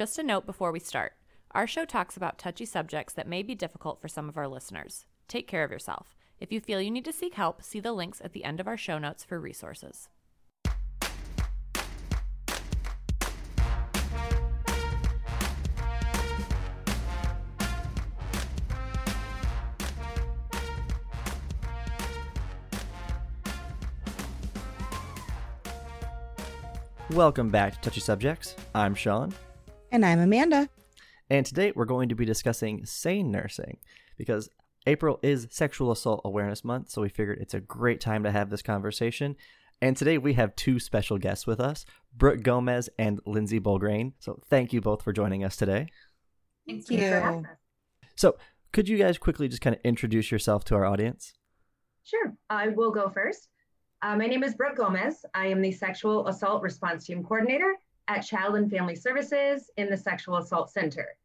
Just a note before we start our show talks about touchy subjects that may be difficult for some of our listeners. Take care of yourself. If you feel you need to seek help, see the links at the end of our show notes for resources. Welcome back to Touchy Subjects. I'm Sean. And I'm Amanda. And today we're going to be discussing sane nursing because April is Sexual Assault Awareness Month, so we figured it's a great time to have this conversation. And today we have two special guests with us, Brooke Gomez and Lindsay Bulgrain. So thank you both for joining us today. Thank you. So, could you guys quickly just kind of introduce yourself to our audience? Sure. I will go first. Uh, my name is Brooke Gomez. I am the Sexual Assault Response Team Coordinator at Child and Family Services in the Sexual Assault Center.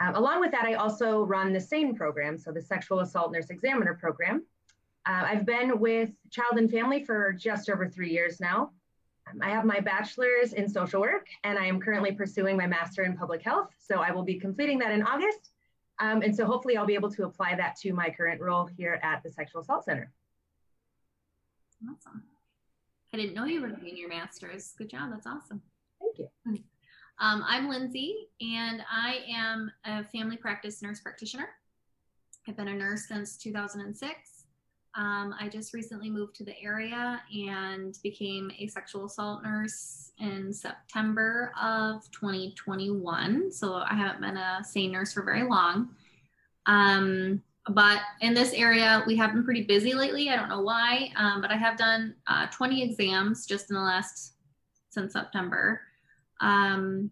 Um, along with that, I also run the SANE program, so the Sexual Assault Nurse Examiner program. Uh, I've been with Child and Family for just over three years now. Um, I have my bachelor's in social work, and I am currently pursuing my master in public health. So I will be completing that in August. Um, and so hopefully I'll be able to apply that to my current role here at the Sexual Assault Center. Awesome. I didn't know you were doing your master's. Good job. That's awesome. Thank you. Um, I'm Lindsay, and I am a family practice nurse practitioner. I've been a nurse since 2006. Um, I just recently moved to the area and became a sexual assault nurse in September of 2021. So I haven't been a sane nurse for very long. Um, but in this area, we have been pretty busy lately. I don't know why, um, but I have done uh, 20 exams just in the last since September. Um,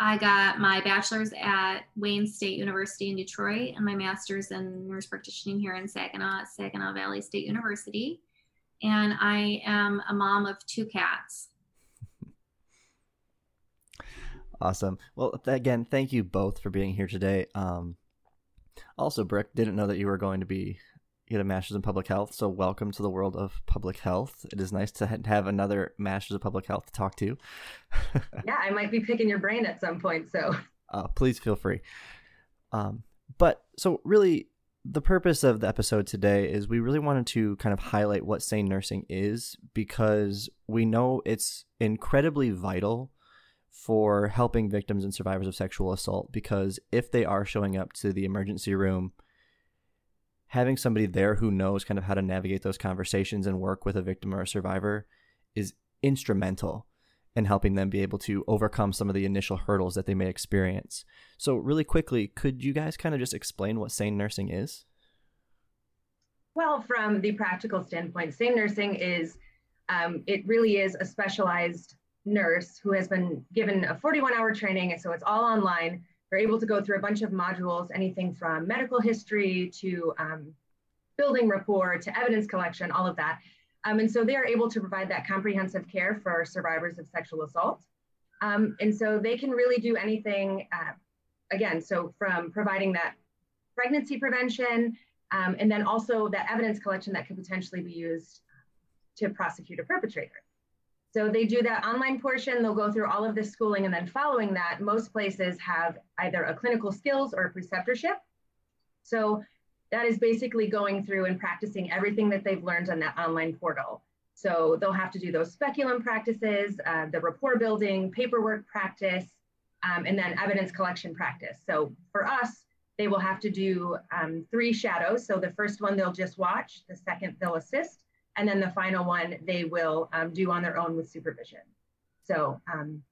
I got my bachelor's at Wayne State University in Detroit and my master's in nurse practitioning here in Saginaw at Saginaw Valley State University. And I am a mom of two cats. Awesome. Well, again, thank you both for being here today. Um, also, Brooke, didn't know that you were going to be get a master's in public health. So, welcome to the world of public health. It is nice to have another master's of public health to talk to. yeah, I might be picking your brain at some point. So, uh, please feel free. Um, but so really, the purpose of the episode today is we really wanted to kind of highlight what sane nursing is because we know it's incredibly vital for helping victims and survivors of sexual assault because if they are showing up to the emergency room having somebody there who knows kind of how to navigate those conversations and work with a victim or a survivor is instrumental in helping them be able to overcome some of the initial hurdles that they may experience. So, really quickly, could you guys kind of just explain what sane nursing is? Well, from the practical standpoint, sane nursing is um, it really is a specialized nurse who has been given a 41 hour training. And so it's all online they're able to go through a bunch of modules, anything from medical history to um, building rapport to evidence collection, all of that. Um, and so they are able to provide that comprehensive care for survivors of sexual assault. Um, and so they can really do anything, uh, again, so from providing that pregnancy prevention, um, and then also that evidence collection that could potentially be used to prosecute a perpetrator. So they do that online portion, they'll go through all of this schooling, and then following that, most places have either a clinical skills or a preceptorship. So that is basically going through and practicing everything that they've learned on that online portal. So they'll have to do those speculum practices, uh, the rapport building, paperwork practice, um, and then evidence collection practice. So for us, they will have to do um, three shadows. So the first one they'll just watch, the second they'll assist, and then the final one they will um, do on their own with supervision. So um,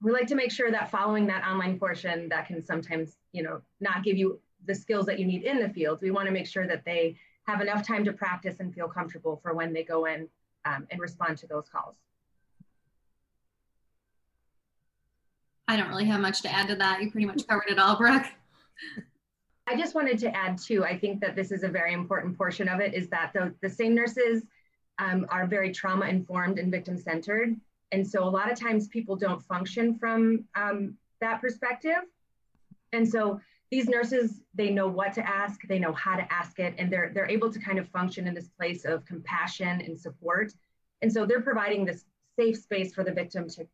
we like to make sure that following that online portion that can sometimes, you know, not give you the skills that you need in the field. We want to make sure that they have enough time to practice and feel comfortable for when they go in um, and respond to those calls. I don't really have much to add to that. You pretty much covered it all, Brooke. I just wanted to add too, I think that this is a very important portion of it is that the, the SANE nurses um, are very trauma informed and victim centered. And so a lot of times people don't function from um, that perspective. And so these nurses, they know what to ask, they know how to ask it, and they're, they're able to kind of function in this place of compassion and support. And so they're providing this safe space for the victim to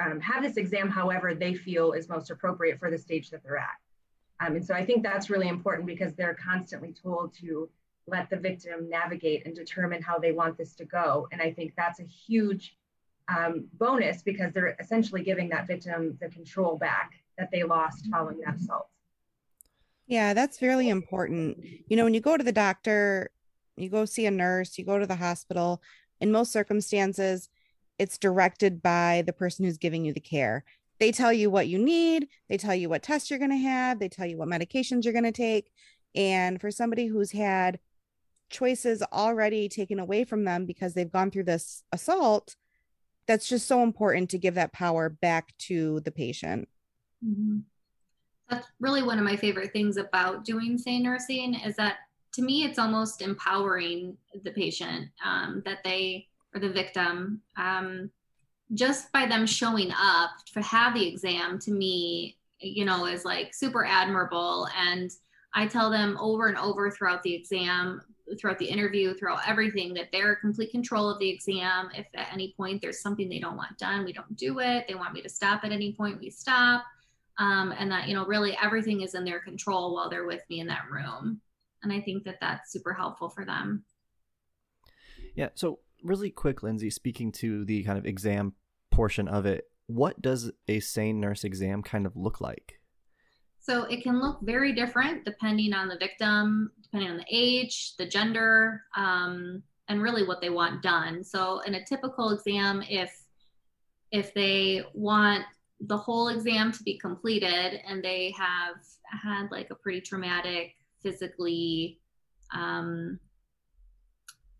um, have this exam however they feel is most appropriate for the stage that they're at. Um, and so I think that's really important because they're constantly told to let the victim navigate and determine how they want this to go. And I think that's a huge um, bonus because they're essentially giving that victim the control back that they lost following that assault. Yeah, that's really important. You know, when you go to the doctor, you go see a nurse, you go to the hospital, in most circumstances, it's directed by the person who's giving you the care. They tell you what you need, they tell you what tests you're going to have, they tell you what medications you're going to take. And for somebody who's had choices already taken away from them because they've gone through this assault, that's just so important to give that power back to the patient. Mm-hmm. That's really one of my favorite things about doing SANE nursing is that to me it's almost empowering the patient um, that they or the victim um, just by them showing up to have the exam to me you know is like super admirable and i tell them over and over throughout the exam throughout the interview throughout everything that they're complete control of the exam. If at any point there's something they don't want done we don't do it. They want me to stop at any point we stop. Um, and that you know really everything is in their control while they're with me in that room. And i think that that's super helpful for them. Yeah so really quick lindsay speaking to the kind of exam portion of it what does a sane nurse exam kind of look like so it can look very different depending on the victim depending on the age the gender um, and really what they want done. So in a typical exam if if they want the whole exam to be completed and they have had like a pretty traumatic physically um,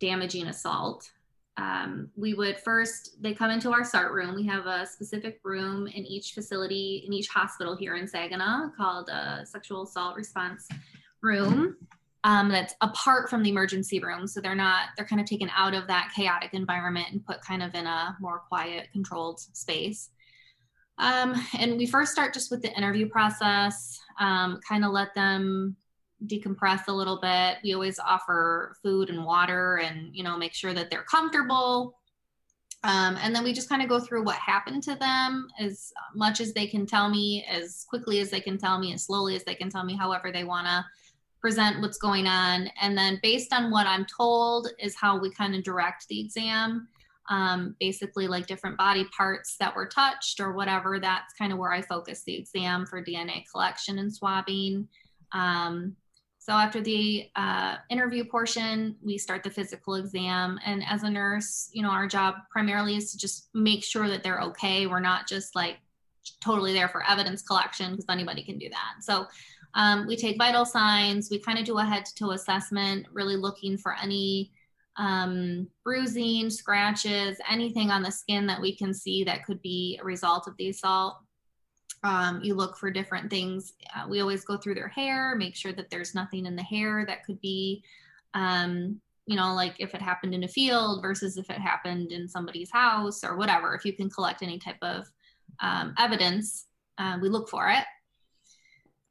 damaging assault um, we would first they come into our SART room. We have a specific room in each facility in each hospital here in saginaw called a sexual assault response room. Um, that's apart from the emergency room. So they're not they're kind of taken out of that chaotic environment and put kind of in a more quiet controlled space. Um, and we first start just with the interview process, um, kind of let them decompress a little bit. We always offer food and water and, you know, make sure that they're comfortable. Um, and then we just kind of go through what happened to them as much as they can tell me, as quickly as they can tell me, as slowly as they can tell me, however they want to present what's going on. And then based on what I'm told is how we kind of direct the exam um, basically like different body parts that were touched or whatever. That's kind of where I focus the exam for DNA collection and swabbing. Um, so after the uh, interview portion, we start the physical exam. And as a nurse, you know, our job primarily is to just make sure that they're okay. We're not just like totally there for evidence collection because anybody can do that. So um, we take vital signs. We kind of do a head to toe assessment, really looking for any um, bruising, scratches, anything on the skin that we can see that could be a result of the assault. Um, you look for different things. Uh, we always go through their hair, make sure that there's nothing in the hair that could be, um, you know, like if it happened in a field versus if it happened in somebody's house or whatever. If you can collect any type of um, evidence, uh, we look for it.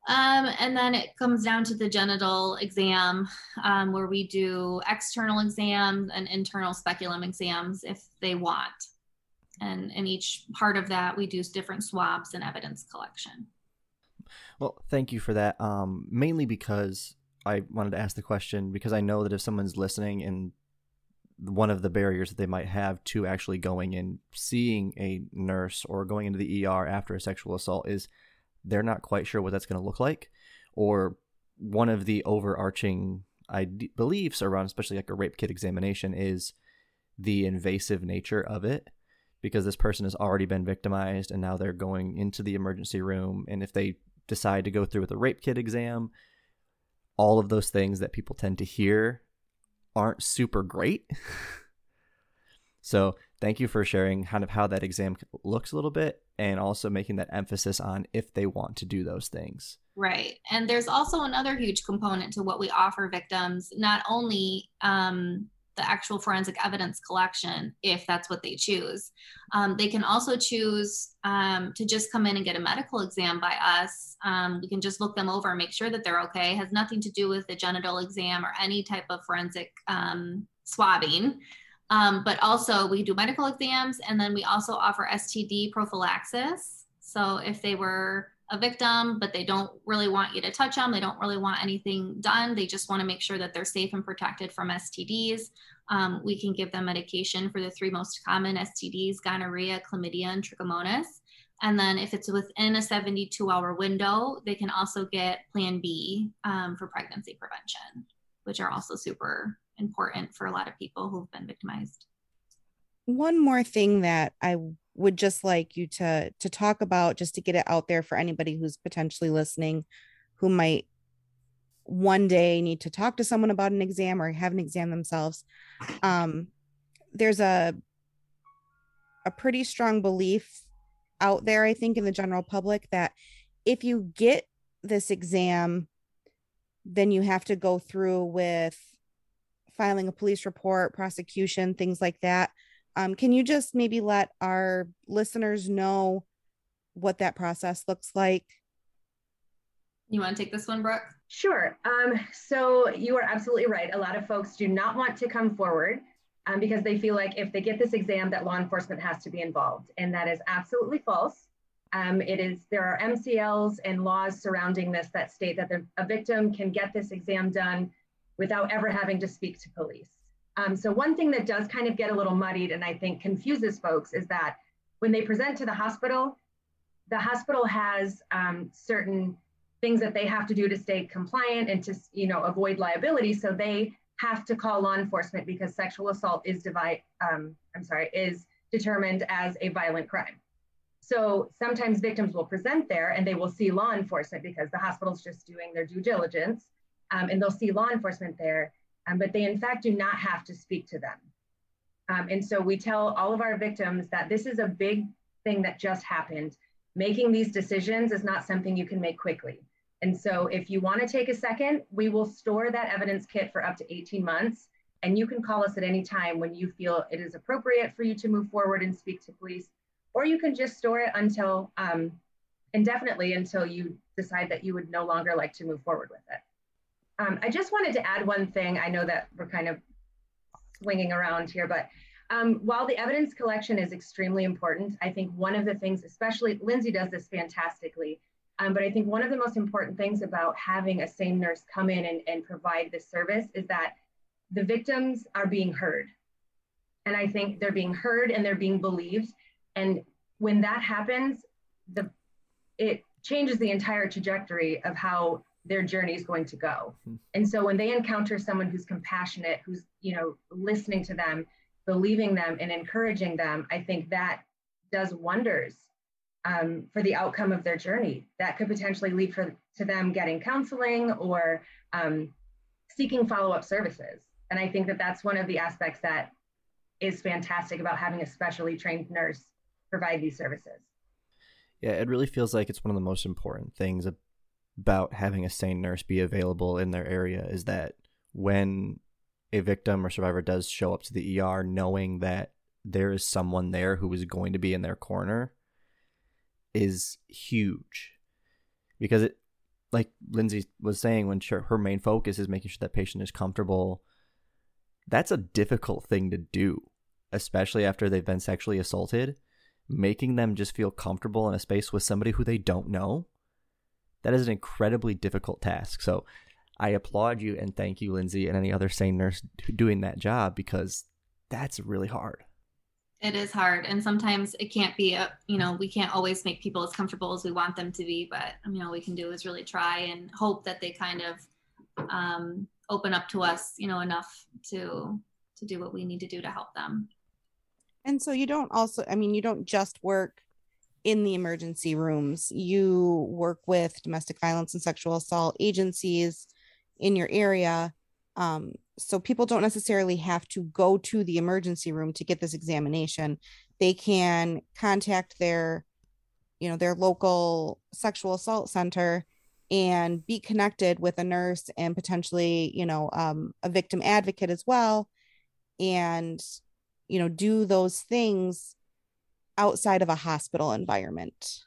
Um, and then it comes down to the genital exam, um, where we do external exams and internal speculum exams if they want. And in each part of that, we do different swabs and evidence collection. Well, thank you for that. Um, mainly because I wanted to ask the question because I know that if someone's listening and one of the barriers that they might have to actually going and seeing a nurse or going into the ER after a sexual assault is they're not quite sure what that's going to look like or one of the overarching ide- beliefs around especially like a rape kit examination is the invasive nature of it because this person has already been victimized and now they're going into the emergency room and if they decide to go through with a rape kit exam all of those things that people tend to hear aren't super great so thank you for sharing kind of how that exam looks a little bit and also making that emphasis on if they want to do those things. Right. And there's also another huge component to what we offer victims, not only um, the actual forensic evidence collection, if that's what they choose. Um, they can also choose um, to just come in and get a medical exam by us. Um, we can just look them over and make sure that they're okay. It has nothing to do with the genital exam or any type of forensic um, swabbing. Um, but also, we do medical exams and then we also offer STD prophylaxis. So, if they were a victim, but they don't really want you to touch them, they don't really want anything done, they just want to make sure that they're safe and protected from STDs. Um, we can give them medication for the three most common STDs gonorrhea, chlamydia, and trichomonas. And then if it's within a 72 hour window, they can also get Plan B um, for pregnancy prevention, which are also super important for a lot of people who've been victimized. One more thing that I would just like you to to talk about just to get it out there for anybody who's potentially listening who might one day need to talk to someone about an exam or have an exam themselves um, there's a a pretty strong belief out there, I think, in the general public that if you get this exam, then you have to go through with filing a police report, prosecution, things like that. Um, can you just maybe let our listeners know what that process looks like? You want to take this one, Brooke? Sure. Um, so you are absolutely right. A lot of folks do not want to come forward um, because they feel like if they get this exam that law enforcement has to be involved. And that is absolutely false. Um, it is there are MCLs and laws surrounding this that state that the, a victim can get this exam done without ever having to speak to police. Um, so one thing that does kind of get a little muddied and I think confuses folks is that when they present to the hospital, the hospital has um, certain things that they have to do to stay compliant and to you know avoid liability. So they have to call law enforcement because sexual assault is divide, um, I'm sorry, is determined as a violent crime. So sometimes victims will present there and they will see law enforcement because the hospital's just doing their due diligence um, and they'll see law enforcement there, um, but they in fact do not have to speak to them. Um, and so we tell all of our victims that this is a big thing that just happened. Making these decisions is not something you can make quickly. And so if you want to take a second, we will store that evidence kit for up to 18 months. And you can call us at any time when you feel it is appropriate for you to move forward and speak to police, or you can just store it until um, indefinitely until you decide that you would no longer like to move forward with it. Um, I just wanted to add one thing. I know that we're kind of swinging around here, but um, while the evidence collection is extremely important, I think one of the things, especially Lindsay does this fantastically, um, but I think one of the most important things about having a SANE nurse come in and, and provide this service is that the victims are being heard. And I think they're being heard and they're being believed. And when that happens, the it changes the entire trajectory of how their journey is going to go. Hmm. And so when they encounter someone who's compassionate, who's, you know, listening to them, believing them and encouraging them, I think that does wonders um, for the outcome of their journey. That could potentially lead for, to them getting counseling or um, seeking follow up services. And I think that that's one of the aspects that is fantastic about having a specially trained nurse provide these services. Yeah, it really feels like it's one of the most important things about having a SANE nurse be available in their area is that when a victim or survivor does show up to the ER, knowing that there is someone there who is going to be in their corner is huge. Because it like lindsay was saying when her main focus is making sure that patient is comfortable that's a difficult thing to do especially after they've been sexually assaulted. Making them just feel comfortable in a space with somebody who they don't know that is an incredibly difficult task. So i applaud you and thank you lindsay and any other SANE nurse doing that job because that's really hard. It is hard and sometimes it can't be a you know we can't always make people as comfortable as we want them to be but you know we can do is really try and hope that they kind of um, open up to us you know enough to to do what we need to do to help them. And so you don't also i mean you don't just work in the emergency rooms you work with domestic violence and sexual assault agencies in your area um, so people don't necessarily have to go to the emergency room to get this examination. They can contact their, you know, their local sexual assault center and be connected with a nurse and potentially, you know, um, a victim advocate as well, and you know, do those things outside of a hospital environment.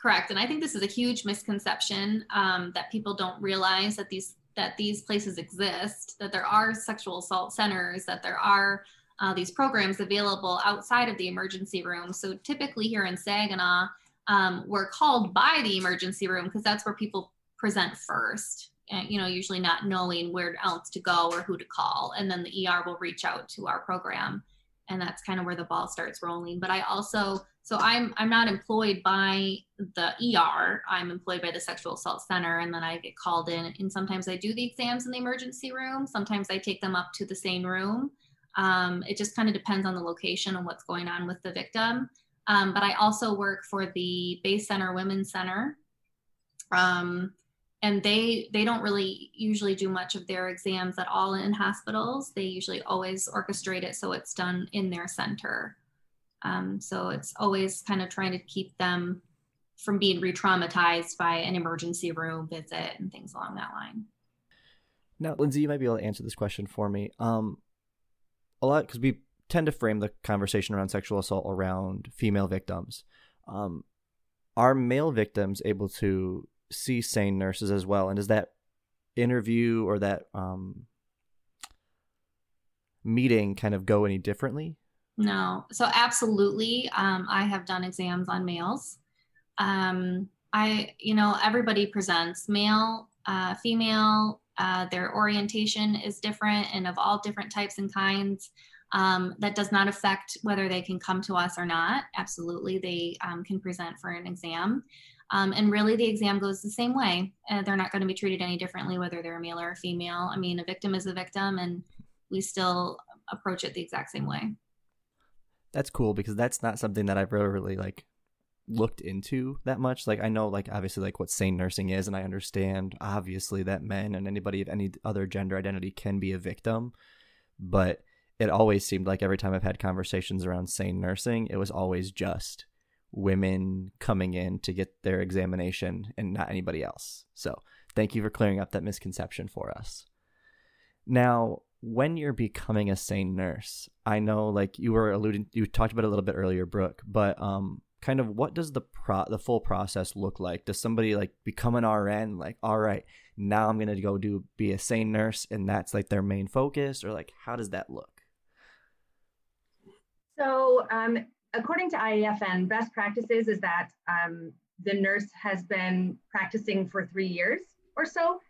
Correct, and I think this is a huge misconception um, that people don't realize that these that these places exist, that there are sexual assault centers, that there are uh, these programs available outside of the emergency room. So typically here in Saginaw, um, we're called by the emergency room because that's where people present first. And, you know, usually not knowing where else to go or who to call, and then the ER will reach out to our program, and that's kind of where the ball starts rolling. But I also, so I'm I'm not employed by the ER. I'm employed by the sexual assault center, and then I get called in. And sometimes I do the exams in the emergency room. Sometimes I take them up to the SANE room. Um, it just kind of depends on the location and what's going on with the victim. Um, but I also work for the Bay Area Women's Center. Um, and they they don't really usually do much of their exams at all in hospitals. They usually always orchestrate it so it's done in their center. Um, so it's always kind of trying to keep them from being re-traumatized by an emergency room visit and things along that line. Now, Lindsay, you might be able to answer this question for me. Um, a lot because we tend to frame the conversation around sexual assault around female victims. Um, are male victims able to see SANE nurses as well? And does that interview or that um, meeting kind of go any differently? No. So absolutely. Um, I have done exams on males. Um, I, you know, everybody presents male, uh, female, uh, their orientation is different and of all different types and kinds. Um, that does not affect whether they can come to us or not. Absolutely, they um, can present for an exam. Um, and really, the exam goes the same way. Uh, they're not going to be treated any differently, whether they're a male or a female. I mean, a victim is a victim, and we still approach it the exact same way. That's cool because that's not something that I've really, really like looked into that much. Like I know like obviously like what sane nursing is and I understand obviously that men and anybody of any other gender identity can be a victim, but it always seemed like every time I've had conversations around sane nursing, it was always just women coming in to get their examination and not anybody else. So, thank you for clearing up that misconception for us. Now, when you're becoming a sane nurse, I know like you were alluding you talked about a little bit earlier, Brooke, but um kind of what does the pro the full process look like? Does somebody like become an RN like, all right, now I'm gonna go do be a sane nurse and that's like their main focus, or like how does that look? So um, according to IAFN, best practices is that um, the nurse has been practicing for three years or so.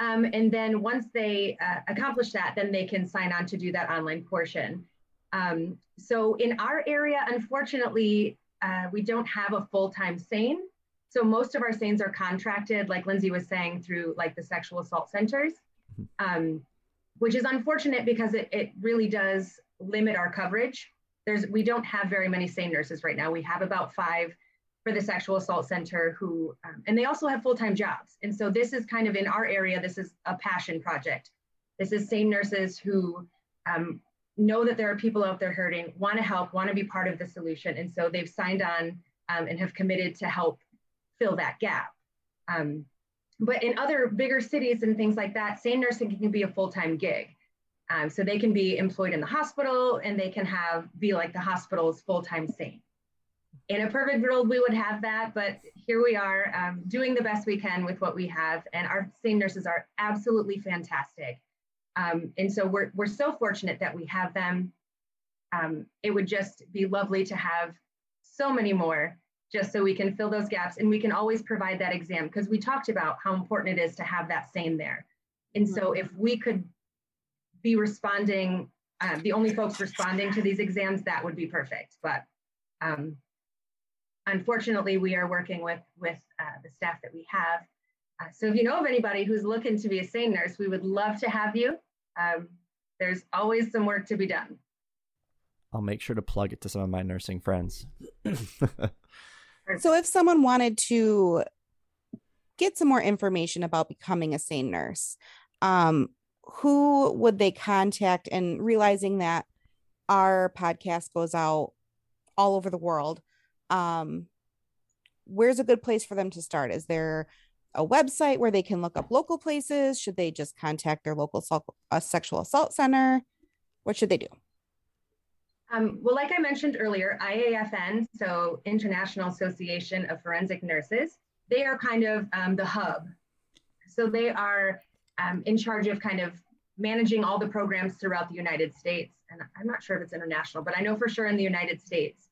Um, and then once they uh, accomplish that, then they can sign on to do that online portion. Um, so in our area, unfortunately, uh, we don't have a full-time SANE. So most of our SANEs are contracted, like Lindsay was saying, through like the sexual assault centers, mm-hmm. um, which is unfortunate because it, it really does limit our coverage. There's we don't have very many SANE nurses right now. We have about five for the sexual assault center who, um, and they also have full-time jobs. And so this is kind of in our area, this is a passion project. This is SANE nurses who um, know that there are people out there hurting, want to help, want to be part of the solution. And so they've signed on um, and have committed to help fill that gap. Um, but in other bigger cities and things like that, SANE nursing can be a full-time gig. Um, so they can be employed in the hospital and they can have be like the hospital's full-time SANE. In a perfect world, we would have that, but here we are um, doing the best we can with what we have. And our SANE nurses are absolutely fantastic. Um, and so we're, we're so fortunate that we have them. Um, it would just be lovely to have so many more just so we can fill those gaps and we can always provide that exam because we talked about how important it is to have that SANE there. And so if we could be responding, uh, the only folks responding to these exams, that would be perfect. But um, unfortunately, we are working with, with uh, the staff that we have. Uh, so if you know of anybody who's looking to be a SANE nurse, we would love to have you. Um, there's always some work to be done. I'll make sure to plug it to some of my nursing friends. so, if someone wanted to get some more information about becoming a SANE nurse, um, who would they contact? And realizing that our podcast goes out all over the world, um, where's a good place for them to start? Is there a website where they can look up local places? Should they just contact their local uh, sexual assault center? What should they do? Um, well, like I mentioned earlier, IAFN, so International Association of Forensic Nurses, they are kind of um, the hub. So they are um, in charge of kind of managing all the programs throughout the United States. And I'm not sure if it's international, but I know for sure in the United States.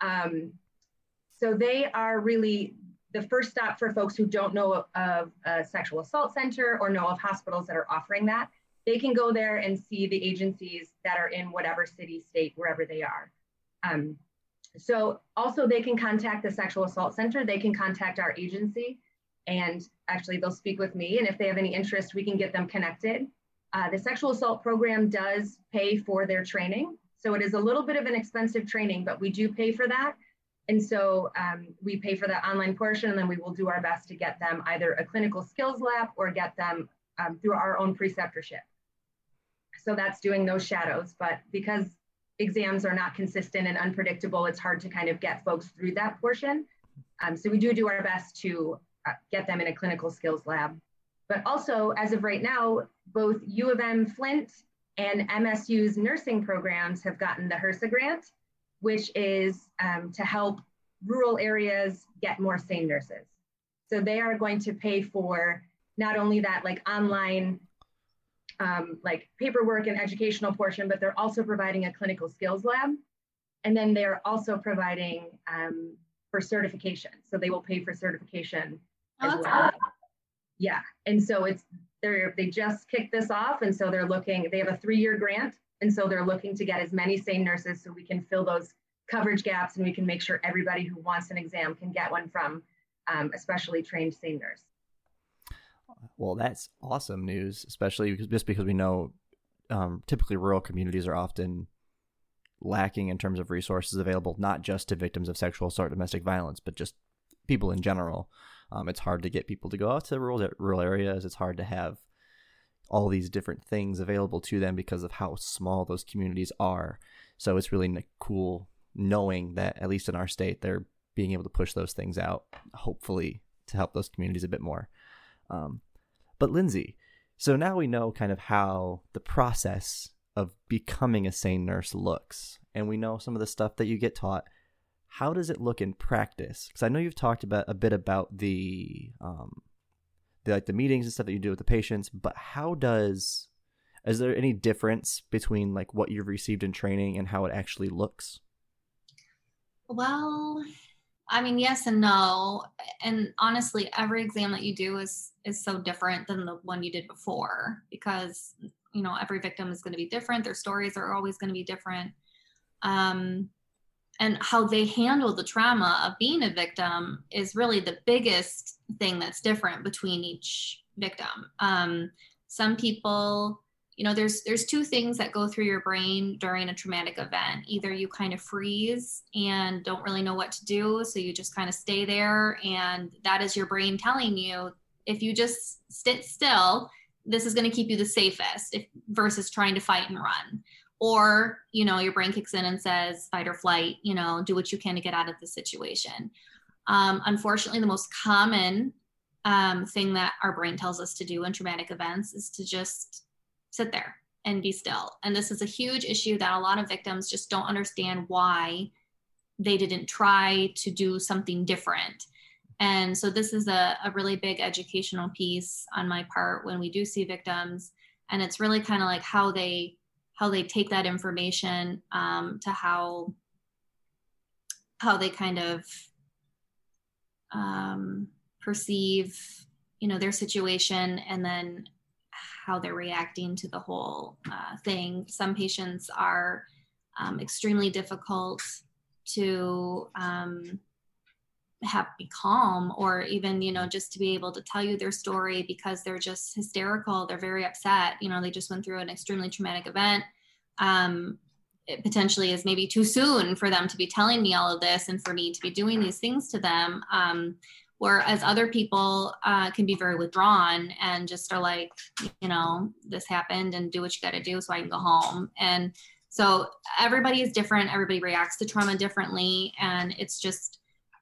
Um, so they are really the first stop for folks who don't know of a sexual assault center or know of hospitals that are offering that. They can go there and see the agencies that are in whatever city, state, wherever they are. Um, so also they can contact the sexual assault center. They can contact our agency and actually they'll speak with me. And if they have any interest, we can get them connected. Uh, the sexual assault program does pay for their training. So it is a little bit of an expensive training, but we do pay for that. And so um, we pay for the online portion, and then we will do our best to get them either a clinical skills lab or get them um, through our own preceptorship. So that's doing those shadows. But because exams are not consistent and unpredictable, it's hard to kind of get folks through that portion. Um, so we do do our best to get them in a clinical skills lab. But also, as of right now, both U of M Flint and MSU's nursing programs have gotten the HRSA grant, which is um, to help rural areas get more SANE nurses. So they are going to pay for not only that like online um, like paperwork and educational portion, but they're also providing a clinical skills lab. And then they're also providing um, for certification. So they will pay for certification oh, as well. Yeah. And so it's they're they just kicked this off. And so they're looking, they have a three-year grant. And so they're looking to get as many SANE nurses so we can fill those coverage gaps and we can make sure everybody who wants an exam can get one from um, a specially trained SANE nurse. Well, that's awesome news, especially because, just because we know um, typically rural communities are often lacking in terms of resources available, not just to victims of sexual assault, domestic violence, but just people in general. Um, it's hard to get people to go out to rural rural areas. It's hard to have all these different things available to them because of how small those communities are. So it's really cool knowing that at least in our state they're being able to push those things out, hopefully to help those communities a bit more. Um, but Lindsay, so now we know kind of how the process of becoming a SANE nurse looks, and we know some of the stuff that you get taught. How does it look in practice? Because I know you've talked about a bit about the, um, the like the meetings and stuff that you do with the patients, but how does is there any difference between like what you've received in training and how it actually looks? Well, I mean, yes and no. And honestly, every exam that you do is is so different than the one you did before because you know every victim is going to be different. Their stories are always going to be different. Um, and how they handle the trauma of being a victim is really the biggest thing that's different between each victim. Um, some people you know there's there's two things that go through your brain during a traumatic event either you kind of freeze and don't really know what to do so you just kind of stay there and that is your brain telling you if you just sit still this is going to keep you the safest if, versus trying to fight and run or you know your brain kicks in and says fight or flight you know do what you can to get out of the situation um, unfortunately the most common um, thing that our brain tells us to do in traumatic events is to just sit there and be still. And this is a huge issue that a lot of victims just don't understand why they didn't try to do something different. And so this is a, a really big educational piece on my part when we do see victims. And it's really kind of like how they how they take that information um, to how how they kind of um, perceive you know their situation and then how they're reacting to the whole uh, thing. Some patients are um, extremely difficult to um, have be calm or even you know just to be able to tell you their story because they're just hysterical they're very upset you know they just went through an extremely traumatic event um, it potentially is maybe too soon for them to be telling me all of this and for me to be doing these things to them um, whereas other people uh, can be very withdrawn and just are like you know this happened and do what you got to do so i can go home. And so everybody is different everybody reacts to trauma differently and it's just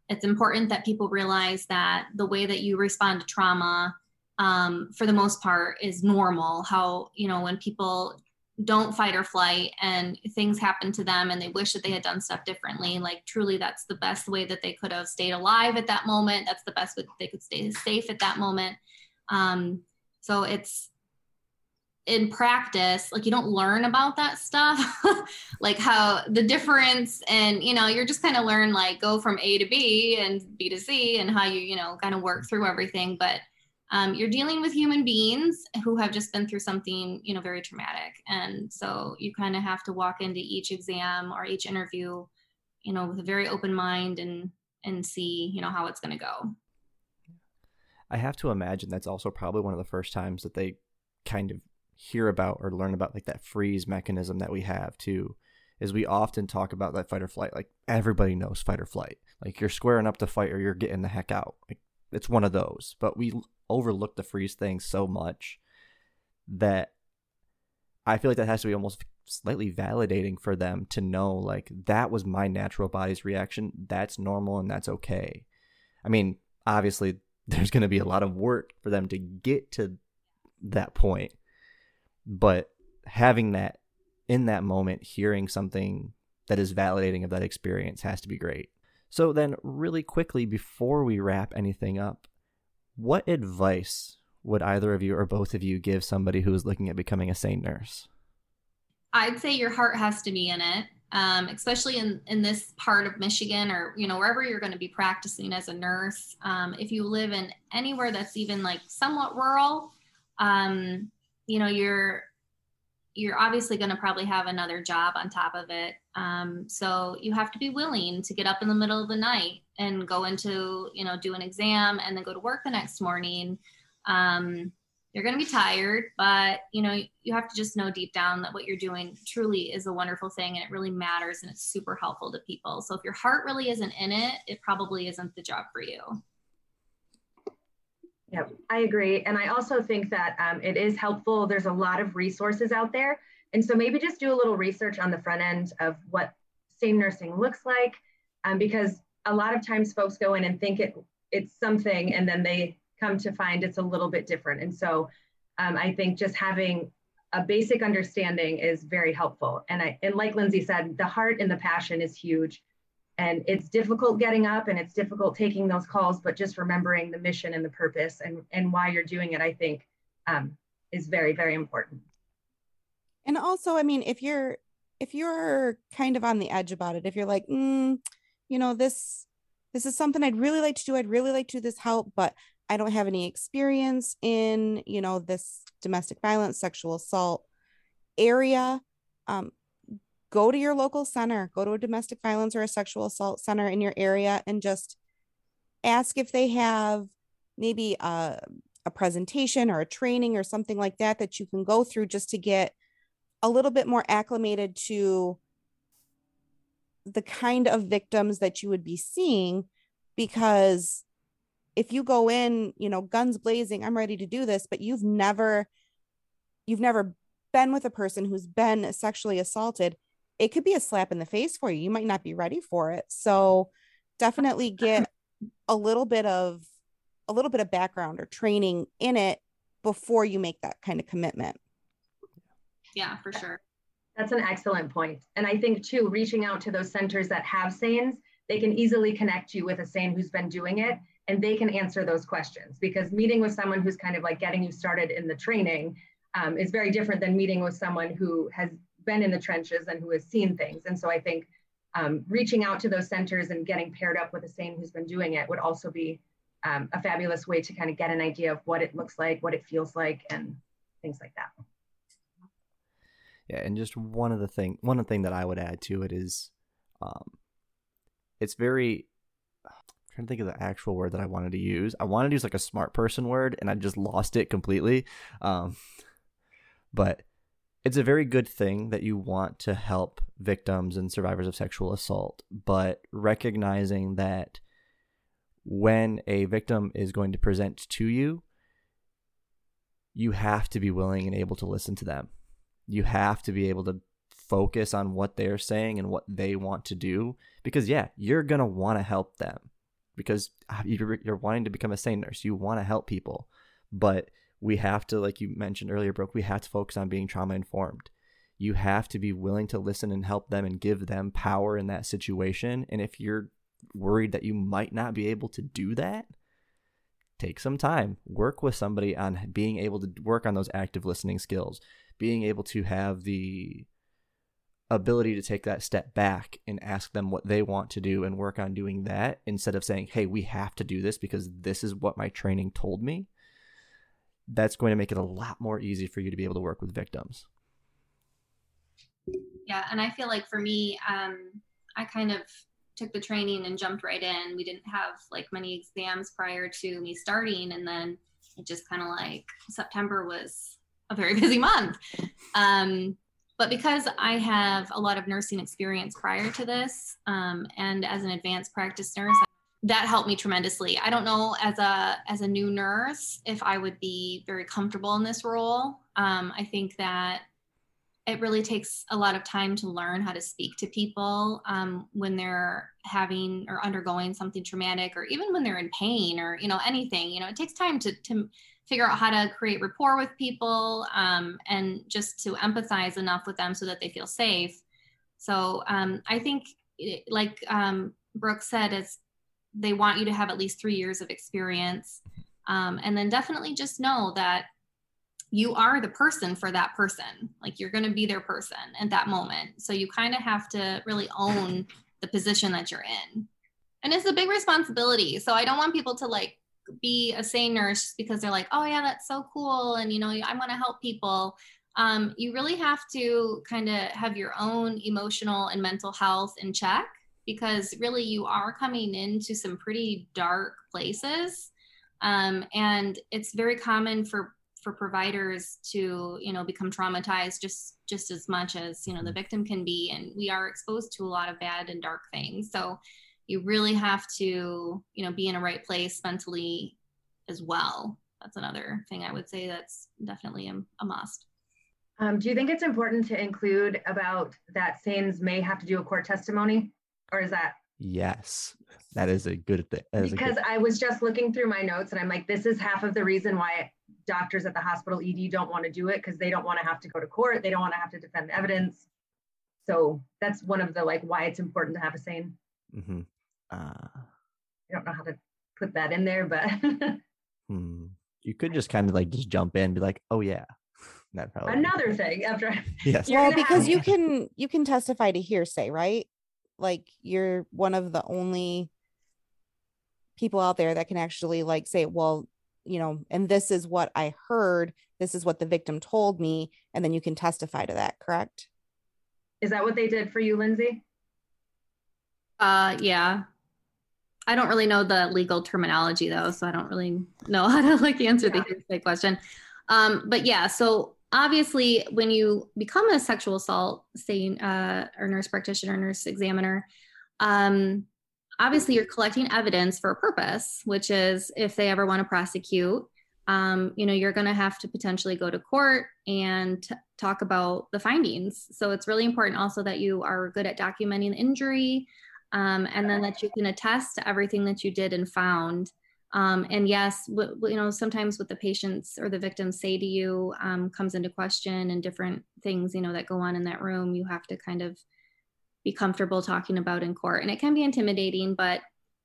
it's important that people realize that the way that you respond to trauma um, for the most part is normal. How you know when people don't fight or flight and things happen to them and they wish that they had done stuff differently like truly that's the best way that they could have stayed alive at that moment. That's the best way they could stay safe at that moment. Um, so it's in practice like you don't learn about that stuff. Like how the difference and you know you're just kind of learn like go from a to b and b to c and how you you know kind of work through everything. But um, you're dealing with human beings who have just been through something you know very traumatic. And so you kind of have to walk into each exam or each interview you know with a very open mind and and see you know how it's going to go. I have to imagine that's also probably one of the first times that they kind of hear about or learn about like that freeze mechanism that we have too is we often talk about that fight or flight like everybody knows fight or flight. Like you're squaring up to fight or you're getting the heck out. Like it's one of those. But we overlook the freeze thing so much that i feel like that has to be almost slightly validating for them to know like that was my natural body's reaction. That's normal and that's okay. I mean obviously there's going to be a lot of work for them to get to that point but having that in that moment hearing something that is validating of that experience has to be great. So then really quickly before we wrap anything up what advice would either of you or both of you give somebody who is looking at becoming a SANE nurse? I'd say your heart has to be in it um, especially in, in this part of michigan or you know wherever you're going to be practicing as a nurse. Um, if you live in anywhere that's even like somewhat rural um, you know you're you're obviously going to probably have another job on top of it. Um, so you have to be willing to get up in the middle of the night and go into you know do an exam and then go to work the next morning. Um, you're going to be tired but you know you have to just know deep down that what you're doing truly is a wonderful thing and it really matters and it's super helpful to people. So if your heart really isn't in it it probably isn't the job for you Yep, I agree. And I also think that um, it is helpful. There's a lot of resources out there. And so maybe just do a little research on the front end of what SANE nursing looks like, um, because a lot of times folks go in and think it it's something, and then they come to find it's a little bit different. And so um, I think just having a basic understanding is very helpful. And I and like Lindsay said, the heart and the passion is huge and it's difficult getting up and it's difficult taking those calls but just remembering the mission and the purpose and and why you're doing it i think um, is very very important. And also i mean if you're if you're kind of on the edge about it if you're like mm, you know this this is something i'd really like to do i'd really like to do this help but i don't have any experience in you know this domestic violence sexual assault area um, go to your local center, go to a domestic violence or a sexual assault center in your area and just ask if they have maybe a, a presentation or a training or something like that that you can go through just to get a little bit more acclimated to the kind of victims that you would be seeing. Because if you go in you know guns blazing i'm ready to do this but you've never you've never been with a person who's been sexually assaulted it could be a slap in the face for you. You might not be ready for it. So definitely get a little bit of a little bit of background or training in it before you make that kind of commitment. Yeah, for sure. That's an excellent point. And I think too, reaching out to those centers that have SANEs, they can easily connect you with a SANE who's been doing it and they can answer those questions because meeting with someone who's kind of like getting you started in the training um, is very different than meeting with someone who has been in the trenches and who has seen things. And so I think um, reaching out to those centers and getting paired up with the SANE who's been doing it would also be um, a fabulous way to kind of get an idea of what it looks like, what it feels like, and things like that. Yeah, and just one of the thing, one of the thing that I would add to it is, um, it's very. I'm trying to think of the actual word that I wanted to use. I wanted to use like a smart person word, and I just lost it completely. Um, but it's a very good thing that you want to help victims and survivors of sexual assault, but recognizing that when a victim is going to present to you, you have to be willing and able to listen to them. You have to be able to focus on what they're saying and what they want to do because yeah, you're going to want to help them because uh, you're, wanting to become a SANE nurse. You want to help people, but we have to, like you mentioned earlier, Brooke, we have to focus on being trauma informed. You have to be willing to listen and help them and give them power in that situation. And if you're worried that you might not be able to do that, take some time, work with somebody on being able to work on those active listening skills, being able to have the ability to take that step back and ask them what they want to do and work on doing that instead of saying, hey, we have to do this because this is what my training told me. That's going to make it a lot more easy for you to be able to work with victims. Yeah, and I feel like for me, um, I kind of took the training and jumped right in. We didn't have like many exams prior to me starting, and then it just kind of like September was a very busy month. Um, but because I have a lot of nursing experience prior to this, um, and as an advanced practice nurse, that helped me tremendously. I don't know as a as a new nurse if I would be very comfortable in this role. Um, I think that it really takes a lot of time to learn how to speak to people um, when they're having or undergoing something traumatic or even when they're in pain or you know anything you know it takes time to, to figure out how to create rapport with people um, and just to empathize enough with them so that they feel safe so um, i think like um, brooke said it's they want you to have at least three years of experience um, and then definitely just know that you are the person for that person. Like you're going to be their person at that moment. So you kind of have to really own the position that you're in. And it's a big responsibility. So I don't want people to like be a SANE nurse because they're like, oh, yeah, that's so cool. And, you know, I want to help people. Um, you really have to kind of have your own emotional and mental health in check because really you are coming into some pretty dark places. Um, and it's very common for for providers to you know become traumatized just just as much as you know the mm-hmm. victim can be. And we are exposed to a lot of bad and dark things. So you really have to you know be in a right place mentally as well. That's another thing i would say that's definitely a, a must. Um, do you think it's important to include about that SANEs may have to do a court testimony or is that yes that is a good thing because good... i was just looking through my notes and i'm like this is half of the reason why doctors at the hospital ED don't want to do it because they don't want to have to go to court. They don't want to have to defend the evidence. So that's one of the like why it's important to have a SANE. Mm-hmm. Uh, I don't know how to put that in there, but hmm. you could just kind of like just jump in and be like, oh yeah. That probably another thing after yes. Well, because you can you can testify to hearsay, right? Like you're one of the only people out there that can actually like say, well, you know, and this is what I heard, this is what the victim told me, and then you can testify to that, correct? Is that what they did for you, Lindsay? Uh yeah. I don't really know the legal terminology though, so I don't really know how to like answer yeah. the question. Um, but yeah, so obviously when you become a sexual assault, say uh, or nurse practitioner, nurse examiner, um, obviously you're collecting evidence for a purpose, which is if they ever want to prosecute, um, you know, you're going to have to potentially go to court and t- talk about the findings. So it's really important also that you are good at documenting the injury um, and then that you can attest to everything that you did and found. Um, and yes, w- you know, sometimes what the patients or the victims say to you um, comes into question and different things, you know, that go on in that room. You have to kind of be comfortable talking about in court. And it can be intimidating, but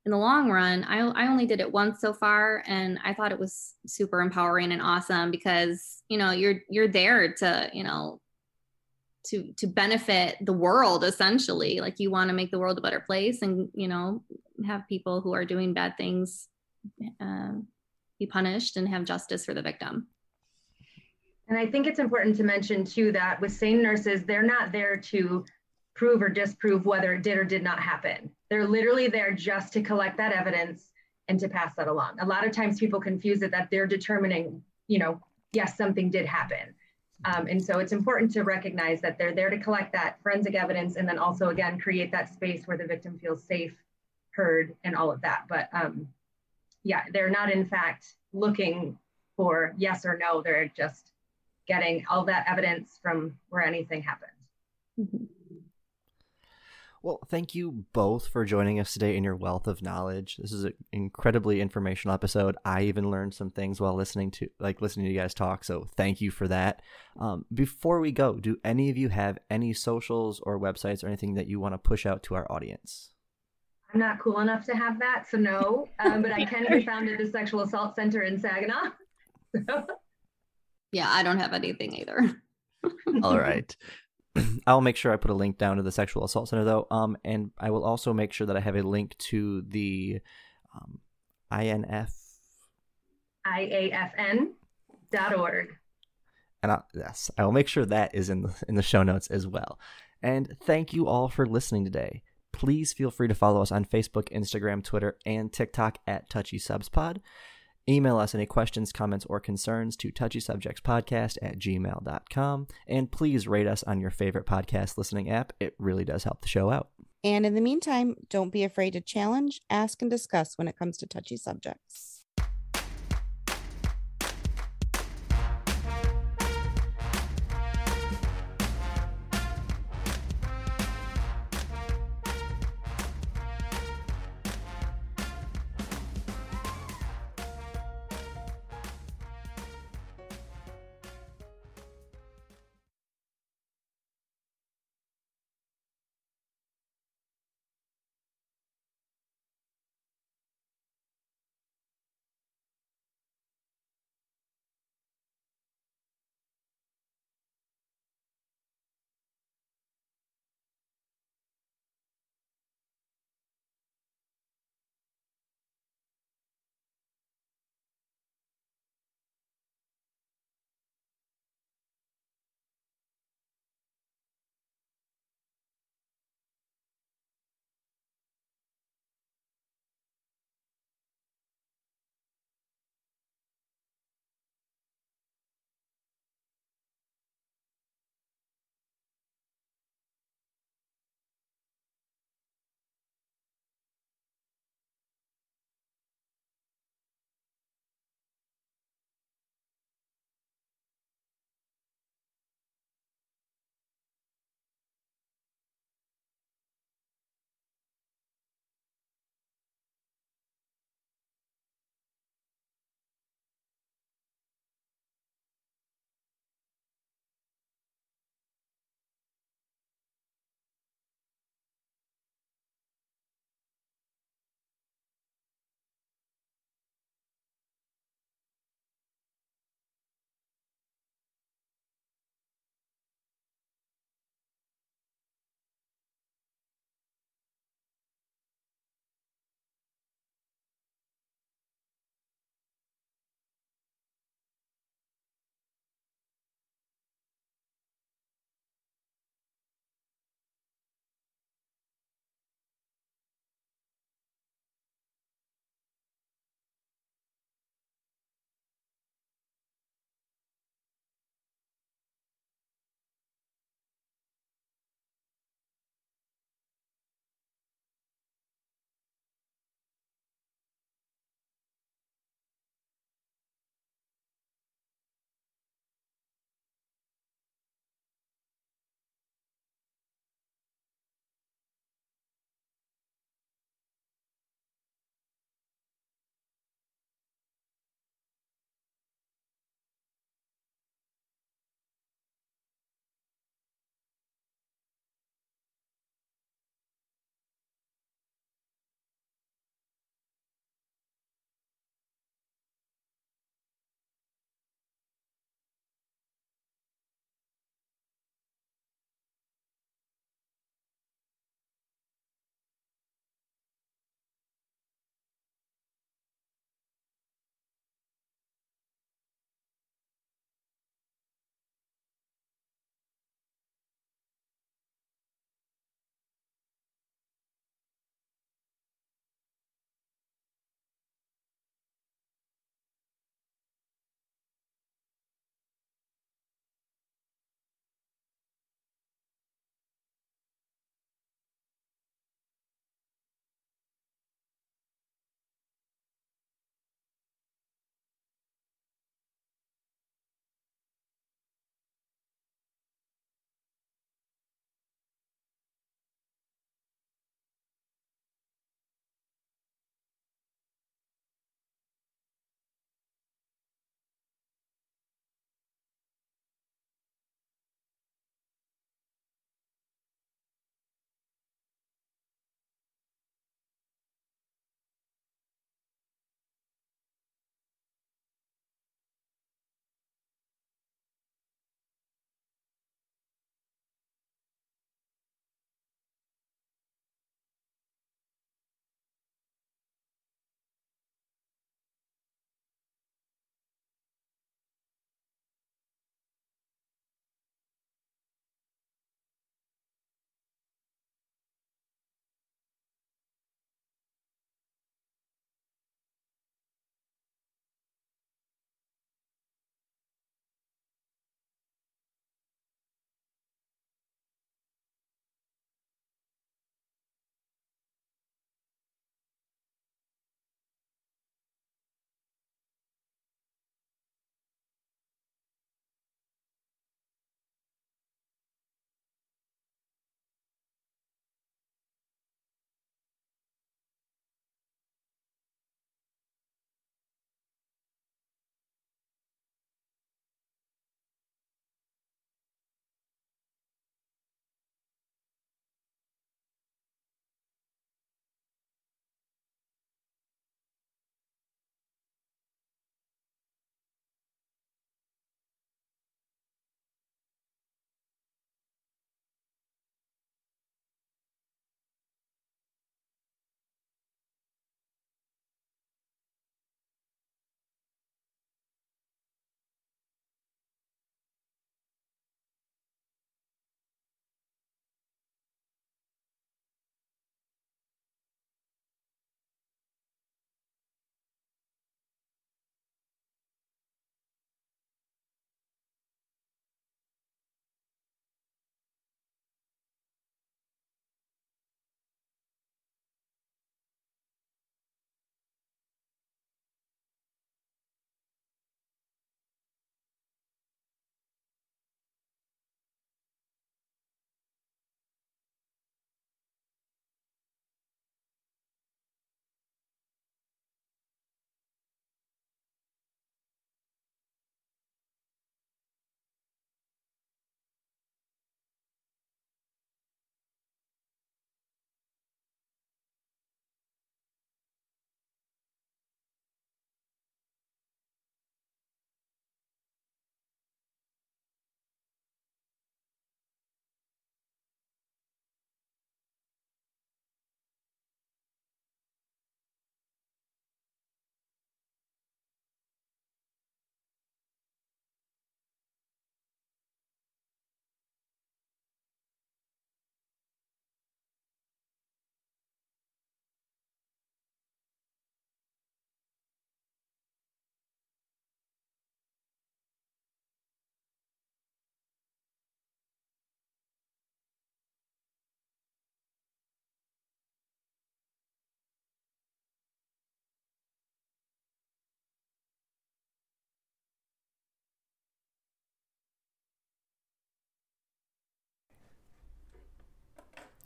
in the long run, I, I only did it once so far, and I thought it was super empowering and awesome because you know you're you're there to you know to to benefit the world essentially. Like you want to make the world a better place, and you know have people who are doing bad things uh, be punished and have justice for the victim. And I think it's important to mention too that with SANE nurses, they're not there to prove or disprove whether it did or did not happen. They're literally there just to collect that evidence and to pass that along. A lot of times people confuse it that they're determining, you know, yes, something did happen. Um, and so it's important to recognize that they're there to collect that forensic evidence and then also, again, create that space where the victim feels safe, heard, and all of that. But um, yeah, they're not, in fact, looking for yes or no. They're just getting all that evidence from where anything happened. Mm-hmm. Well, thank you both for joining us today in your wealth of knowledge. This is an incredibly informational episode. I even learned some things while listening to like listening to you guys talk. So thank you for that. Um, before we go, do any of you have any socials or websites or anything that you want to push out to our audience? I'm not cool enough to have that, so no. Um, but I can be found at the Sexual Assault Center in Saginaw. Yeah, I don't have anything either. All right. I'll make sure I put a link down to the sexual assault center though. Um, and I will also make sure that I have a link to the um, INF IAFN.org. and I, yes, I will make sure that is in the in the show notes as well. And thank you all for listening today. Please feel free to follow us on Facebook, Instagram, Twitter, and TikTok at Touchy Subs Pod. Email us any questions, comments, or concerns to touchysubjectspodcast at gmail.com. And please rate us on your favorite podcast listening app. It really does help the show out. And in the meantime, don't be afraid to challenge, ask, and discuss when it comes to touchy subjects.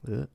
Ugh.